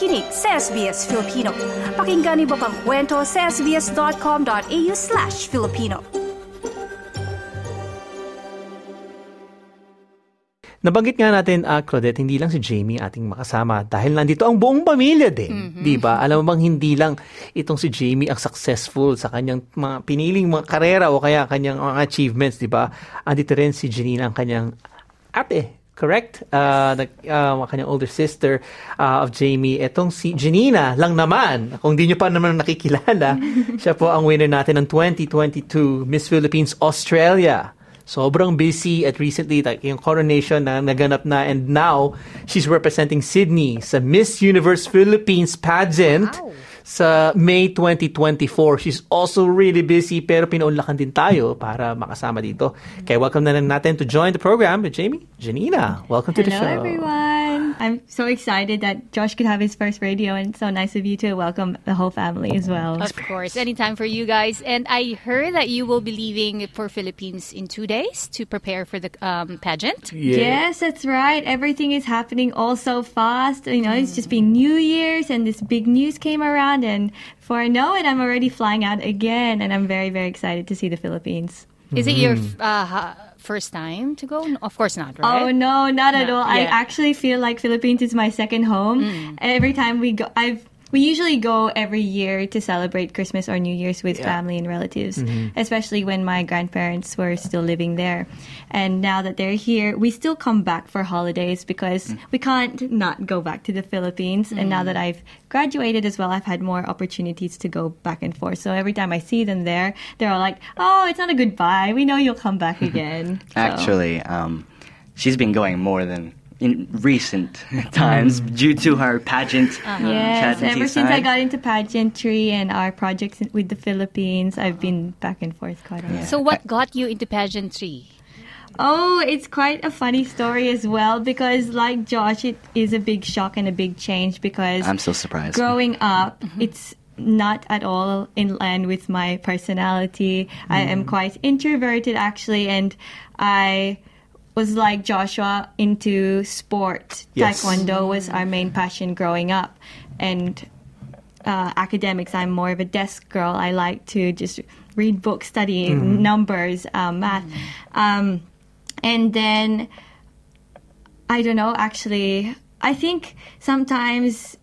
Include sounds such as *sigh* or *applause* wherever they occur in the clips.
nakikinig sa SBS Filipino. Pakinggan niyo pang kwento sa sbs.com.au slash Filipino. Nabanggit nga natin, uh, Claudette, hindi lang si Jamie ating makasama dahil nandito ang buong pamilya din. Mm-hmm. Di ba? Alam mo bang hindi lang itong si Jamie ang successful sa kanyang mga piniling mga karera o kaya kanyang mga achievements, di ba? Andito rin si Janina ang kanyang ate, correct? Uh, uh, kanyang older sister uh, of Jamie. Etong si Janina lang naman. Kung di nyo pa naman nakikilala, *laughs* siya po ang winner natin ng 2022 Miss Philippines Australia sobrang busy at recently like, yung coronation na naganap na and now she's representing Sydney sa Miss Universe Philippines pageant. Wow sa May 2024. She's also really busy pero pinaunlakan din tayo para makasama dito. Kaya welcome na natin to join the program with Jamie. Janina, welcome to Hello, the show. Hello everyone. I'm so excited that Josh could have his first radio and so nice of you to welcome the whole family as well. Of course, anytime for you guys. And I heard that you will be leaving for Philippines in two days to prepare for the um, pageant. Yeah. Yes, that's right. Everything is happening all so fast. You know, it's just been New Year's and this big news came around and before I know it, I'm already flying out again, and I'm very, very excited to see the Philippines. Is it your mm-hmm. uh, first time to go? Of course not, right? Oh no, not no. at all. Yeah. I actually feel like Philippines is my second home. Mm. Every time we go, I've we usually go every year to celebrate Christmas or New Year's with yeah. family and relatives, mm-hmm. especially when my grandparents were still living there. And now that they're here, we still come back for holidays because mm. we can't not go back to the Philippines. Mm. And now mm. that I've graduated as well, I've had more opportunities to go back and forth. So every time I see them there, they're all like, "Oh, it's not a goodbye. We know you'll come back *laughs* again." Actually, um, she's been going more than in recent *laughs* times mm. due to her pageant. Uh-huh. Yes, ever since I got into pageantry and our projects with the Philippines, I've been back and forth quite a lot. Yeah. So, what got you into pageantry? Oh, it's quite a funny story as well because, like Josh, it is a big shock and a big change because I'm so surprised. Growing up, mm-hmm. it's not at all in line with my personality. Mm. I am mm. quite introverted actually, and I was like Joshua into sport. Yes. Taekwondo was our main passion growing up, and uh, academics. I'm more of a desk girl. I like to just read books, study mm. numbers, um, math, mm. um, and then I don't know. Actually, I think sometimes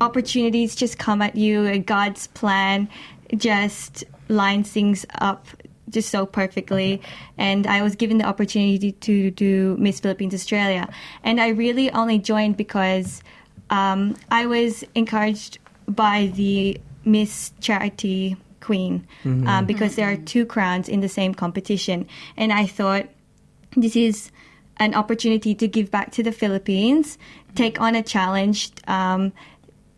opportunities just come at you. God's plan just lines things up just so perfectly. And I was given the opportunity to do Miss Philippines Australia. And I really only joined because um, I was encouraged by the Miss Charity Queen mm-hmm. um, because there are two crowns in the same competition. And I thought this is an opportunity to give back to the Philippines, take on a challenge um,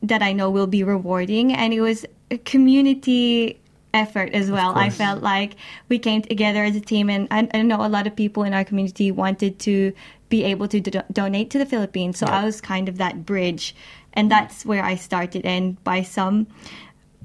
that I know will be rewarding. And it was a community effort as well. I felt like we came together as a team, and I, I, know a lot of people in our community wanted to be able to do- donate to the Philippines. So yeah. I was kind of that bridge, and that's where I started. And by some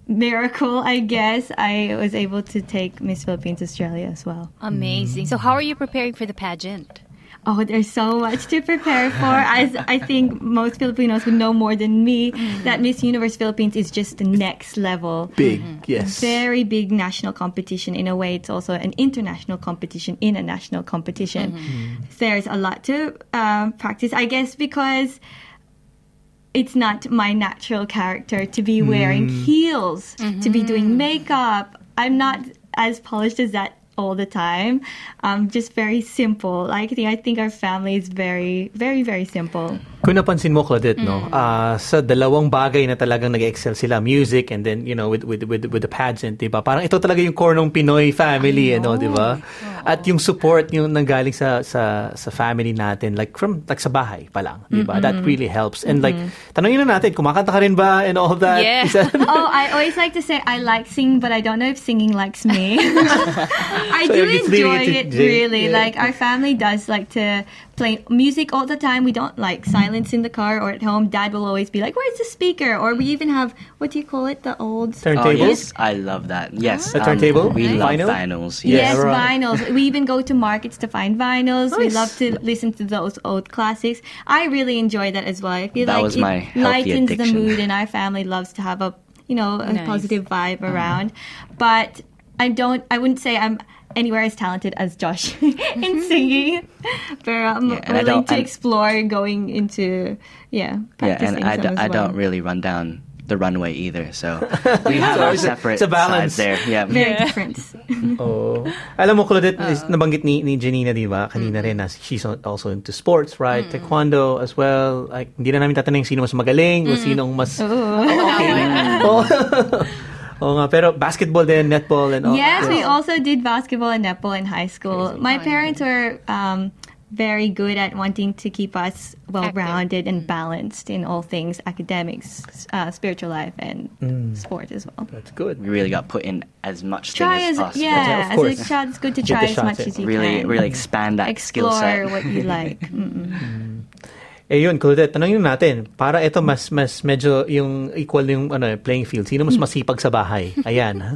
miracle, I guess, I was able to take Miss Philippines Australia as well. Amazing. So, mm. how are you preparing for the pageant? Oh, there's so much to prepare for. As I think most Filipinos would know more than me, mm-hmm. that Miss Universe Philippines is just the next level. Big, mm-hmm. yes. Very big national competition. In a way, it's also an international competition in a national competition. Mm-hmm. There's a lot to um, practice, I guess, because it's not my natural character to be wearing mm. heels, to be doing mm-hmm. makeup. I'm not as polished as that all the time. Um, just very simple. Like, I think our family is very, very, very simple. Kung napansin mo, Claudette, mm. no, uh, sa dalawang bagay na talagang nag-excel sila, music and then, you know, with, with, with, with the pageant, di ba? Parang ito talaga yung core ng Pinoy family, ano, di ba? At yung support yung nanggaling sa, sa, sa family natin, like from, like sa bahay pa lang, di ba? Mm-hmm. That really helps. And mm-hmm. like, tanongin na natin, kumakanta ka rin ba and all that? Yeah. *laughs* oh, I always like to say, I like singing, but I don't know if singing likes me. *laughs* *laughs* I so do enjoy it, really. Yeah. Like, our family does like to playing music all the time. We don't like silence in the car or at home. Dad will always be like, "Where's the speaker?" Or we even have what do you call it? The old Oh, Turntables? yes, I love that. Yes, A um, turntable? we Nice. love Vinyl? vinyls. Yes, Yes, right. vinyls. We even go to markets to find vinyls. We love to listen to those old classics. I really enjoy that as well. I feel That like was it my healthy lightens the mood, and our family loves to have a you know a Nice. positive vibe Uh-huh. around. But I don't. I wouldn't say I'm anywhere as talented as Josh *laughs* in *laughs* singing. But I'm Yeah, willing don't- to and- explore going into yeah yeah, and I, some d- I don't really run down the runway either. So *laughs* we have So our it's a- separate it's a balance. sides there. Yeah, Very different. Oh. Alam mo, Claudette, is oh. nabanggit ni, ni Jenina, di ba? Kanina mm-hmm. rin, na she's also into sports, right? Mm-hmm. Taekwondo as well. Like, hindi na namin tatanungin sino mas magaling o mm-hmm. sinong mas... Oh, okay. Oh. Oo nga, pero basketball din, netball, and all. Yes, we also did basketball and netball in high school. My Fun. parents were um, very good at wanting to keep us well rounded and balanced in all things academics, uh, spiritual life, and sport as well. That's good. we really got put in as much thing Try as as possible. yeah, Yeah, of as a child, it's good to try as much in. as you Really, can. really expand that skill explore set. what you like. *laughs* Mm-mm. Eh yun, Claudette, tanongin natin, para ito mas mas medyo yung equal yung ano, playing field. Sino mas *laughs* masipag sa bahay? Ayan. ha?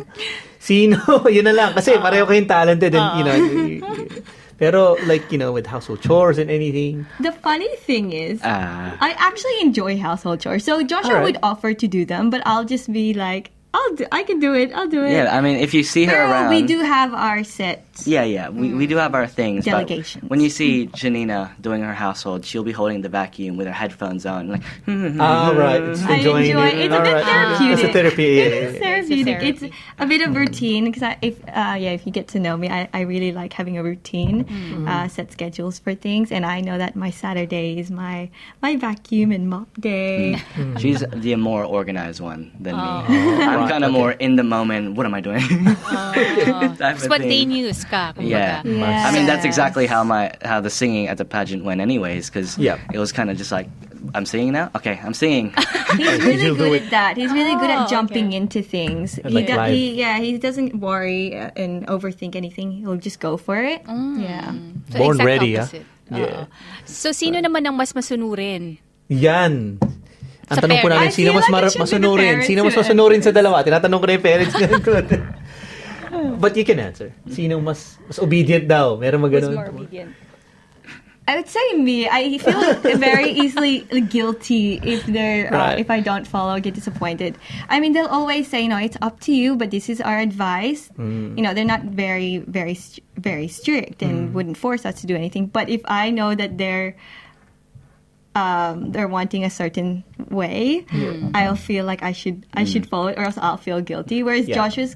Sino? *laughs* yun na lang. Kasi pareho kayong talented and, you know, y- y- pero like, you know, with household chores and anything. The funny thing is, Ah. I actually enjoy household chores. So Joshua Alright. would offer to do them, but I'll just be like, I'll do, I can do it. I'll do it. Yeah, I mean, if you see her Pero around, we do have our set. Yeah, yeah, we, we do have our things. but Delegations. when you see Jenina doing her household, she'll be holding the vacuum with her headphones on, like. *laughs* Ah, right. It's I enjoying enjoy it. It's a bit Alright. therapeutic. It's a therapy. Yeah, It yeah, is yeah. therapeutic. It's It's a a, bit of routine because if uh, yeah, if you get to know me, I, I really like having a routine, uh, set schedules for things, and I know that my Saturday is my my vacuum and mop day. *laughs* She's the more organized one than me. I'm kind of more in the moment. What am I doing? *laughs* Type of thing. Spontaneous ka. Yeah. Yeah. I mean that's exactly how my how the singing at the pageant went, anyways. Because Yeah. it was kind of just like, I'm singing now. Okay, I'm singing. *laughs* He's really You'll good it. at that. He's really good Oh, at jumping okay. into things. He, like do- he yeah, he doesn't worry uh, and overthink anything. He'll just go for it. Yeah. So Born exact ready, opposite. Yeah. Oo. So, sino naman ang mas masunurin? Yan. Ang Sa tanong ko namin. I sino feel mas like it mara- should be the masunurin? Sino mas who masunurin sa dalawa? Tinatanong ko na yung parents ngayon. Claudette. *laughs* *laughs* But you can answer. Sino mas mas obedient daw? Meron mag ganun? I would say me. I feel very easily guilty if they're uh, Right. if I don't follow, get disappointed. I mean, they'll always say, "No, it's up to you," but this is our advice. You know, they're not very, very, st- very strict and wouldn't force us to do anything. But if I know that they're um, they're wanting a certain way, I'll feel like I should I should follow it, or else I'll feel guilty. Whereas Yeah. Joshua's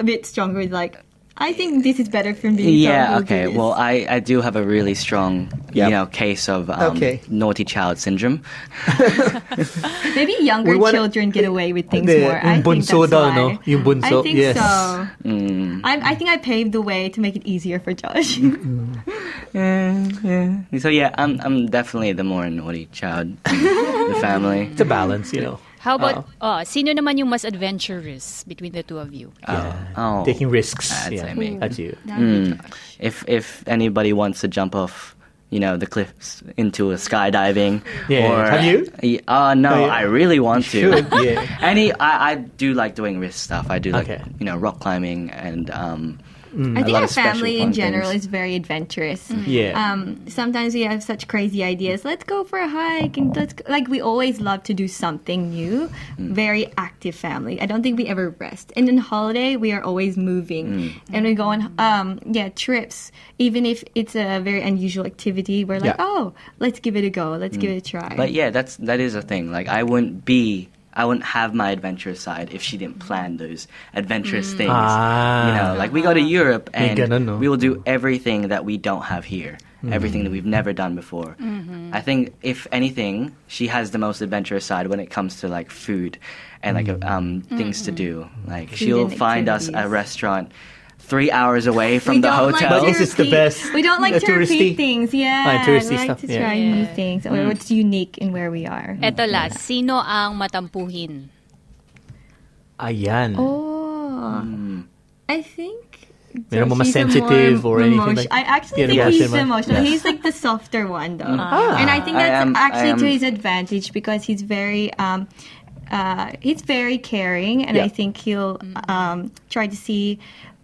a bit stronger, with like. I think this is better for me. so yeah. we'll Okay. this." Well, I I do have a really strong Yep. you know case of um, Okay. naughty child syndrome. *laughs* Maybe younger wanna- children get away with things Hindi, more. I think bunso that's daw, why. no? Yung bunso, I think yes. so. *laughs* Mm. I, I think I paved the way to make it easier for Josh. *laughs* So yeah, I'm I'm definitely the more naughty child in the family. It's a balance, you know. How about, oh, sino naman yung mas adventurous between the two of you? Oh, oh. Taking risks. I'd yeah. say me. That's you. Mm. If if anybody wants to jump off, you know, the cliffs into a skydiving, *laughs* Yeah. or Have you? Y- Uh, no, Oh, yeah. I really want You to. *laughs* yeah. Any, I, I do like doing risk stuff. I do like Okay. you know rock climbing and um. Mm, I a think our family in general things. is very adventurous. Mm-hmm. Yeah. Um, sometimes we have such crazy ideas. Let's go for a hike, and let's go. like we always love to do something new. Mm. Very active family. I don't think we ever rest. And in holiday, we are always moving, mm. and we go on um, yeah trips. Even if it's a very unusual activity, we're like, Yeah. oh, let's give it a go. Let's give it a try. But yeah, that's that is a thing. Like I wouldn't be. I wouldn't have my adventurous side if she didn't plan those adventurous things. Ah. You know, like we go to Europe and we will do everything that we don't have here, everything that we've never done before. I think if anything, she has the most adventurous side when it comes to like food and like um, things to do. Like she'll and find us a restaurant three hours away from we the hotel. like But this is the best. We don't like to touristy- repeat things. Yeah, Ah, touristy we like stuff, to try Yeah. new things or what's unique in where we are. Eto last, sino ang matampuhin? Ayan. Oh, Mm. I think Meron mo mas he's a sensitive more or anything emotion- like I actually Yeah, think emotion he's mo. emotional. Yeah. He's like the softer one, though, Ah. and I think I that's am- actually to his advantage because he's very. Um, uh, he's very caring, and Yeah. I think he'll um, try to see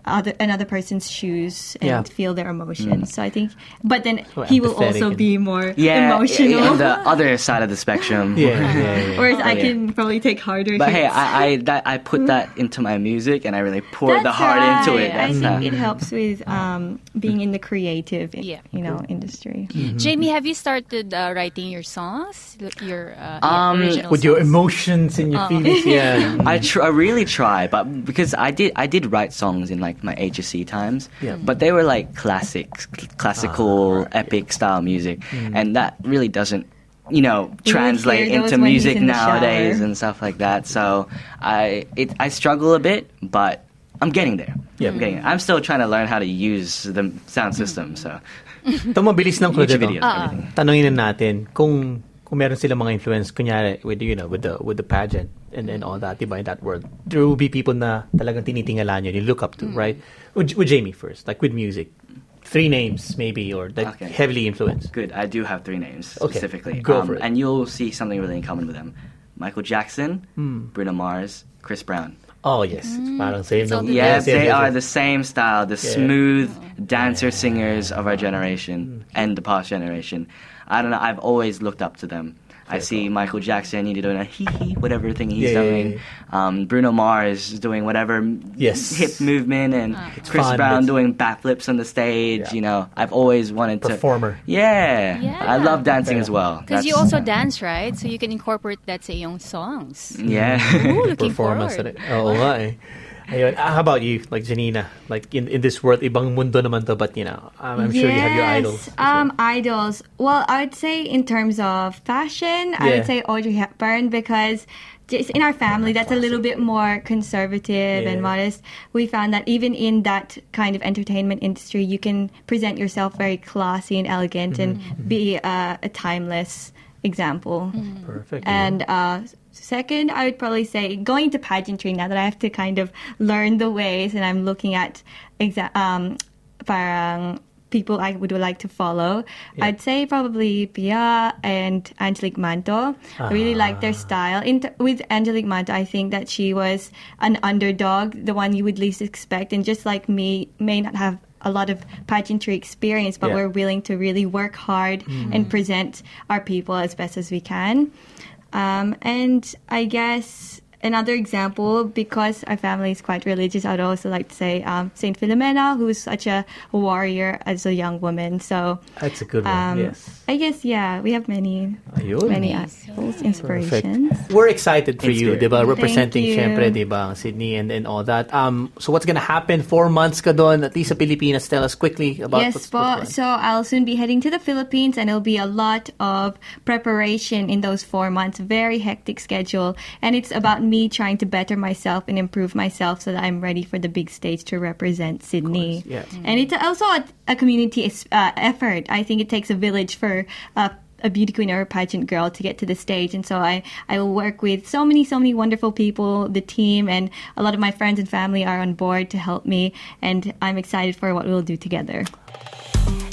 other another person's shoes and Yeah. feel their emotions. So I think, but then So he will also be more Yeah, emotional. on the *laughs* other side of the spectrum. Yeah, yeah, yeah. *laughs* Whereas I Yeah. can probably take harder. But hey, hits. I I, that, I put that into my music and I really pour the That's heart into right. it. I think uh, it helps with um, being in the creative, Yeah. you know, industry. Jamie, have you started uh, writing your songs? Your uh, Um, original With your emotions and your feelings, *laughs* yeah. I tr- I really try, but because I did I did write songs in like my HSC times, Yeah. but they were like classics, classical, ah, epic style music, mm. and that really doesn't you know translate hear into music in nowadays and stuff like that. So I it I struggle a bit, but I'm getting there. Yeah. I'm getting. It. I'm still trying to learn how to use the sound system. So Ito mabilis ng YouTube Claudette. videos, oh. everything. Tanungin na natin kung kung meron sila mga influence kunyari with you know with the with the pageant and then all that diba in that world there will be people na talagang tinitingala nyo you look up to right with, with Jamie first like with music three names maybe or that Okay. heavily influenced good. I do have three names Okay, specifically, Um, go for it. and you'll see something really in common with them: Michael Jackson, Hmm. Bruno Mars, Chris Brown. Oh yes parang mm. same So no? the- Yes, yes, they yes, are the same style, the Yeah. smooth oh. dancer singers of our generation and the past generation. I don't know. I've always looked up to them. I see Michael Jackson, he's doing a hee hee, whatever thing he's Yeah, yeah, doing. Um, Bruno Mars is doing whatever Yes. hip movement, and Chris fun, Brown it's- doing backflips on the stage. Yeah. You know, I've always wanted to Performer. Yeah, Yeah. I love dancing as well. Because you That's- also dance, right? So you can incorporate that sa iyong songs. yeah. Ooh, looking performance forward. na rin. Oo nga eh. Ayun. Ah, how about you, like Jenina? Like in, in this world, ibang mundo naman to, but you know, um, I'm sure you have your idols. Um, idols. Well, I'd say in terms of fashion, I would say Audrey Hepburn because just in our family, that's a little bit more conservative and modest. We found that even in that kind of entertainment industry, you can present yourself very classy and elegant and Mm-hmm. be a, a timeless example. Perfect. And uh, second, I would probably say going to pageantry now that I have to kind of learn the ways and I'm looking at exa- um, parang people I would like to follow. I'd say probably Pia and Angelique Manto. I really like their style. In t- with Angelique Manto, I think that she was an underdog, the one you would least expect, and just like me, may not have a lot of pageantry experience, but Yeah. we're willing to really work hard and present our people as best as we can. Um, and I guess another example, because our family is quite religious, I'd also like to say um, Saint Philomena, who's such a warrior as a young woman. So That's a good one, um, yes. I guess yeah, we have many Ayun. many Amazing. idols, Perfect. inspirations. We're excited for you, Inspired. diba? Representing, you. syempre, diba, Sydney and, and all that. Um, so what's gonna happen? Four months ka doon, at least sa Pilipinas. Tell us quickly about yes, what's, what's So I'll soon be heading to the Philippines, and it'll be a lot of preparation in those four months. Very hectic schedule, and it's about me trying to better myself and improve myself so that I'm ready for the big stage to represent Sydney. yeah. And it's also a, a community uh, effort. I think it takes a village for. Uh, a beauty queen or a pageant girl to get to the stage and so I, I will work with so many so many wonderful people the team and a lot of my friends and family are on board to help me and I'm excited for what we'll do together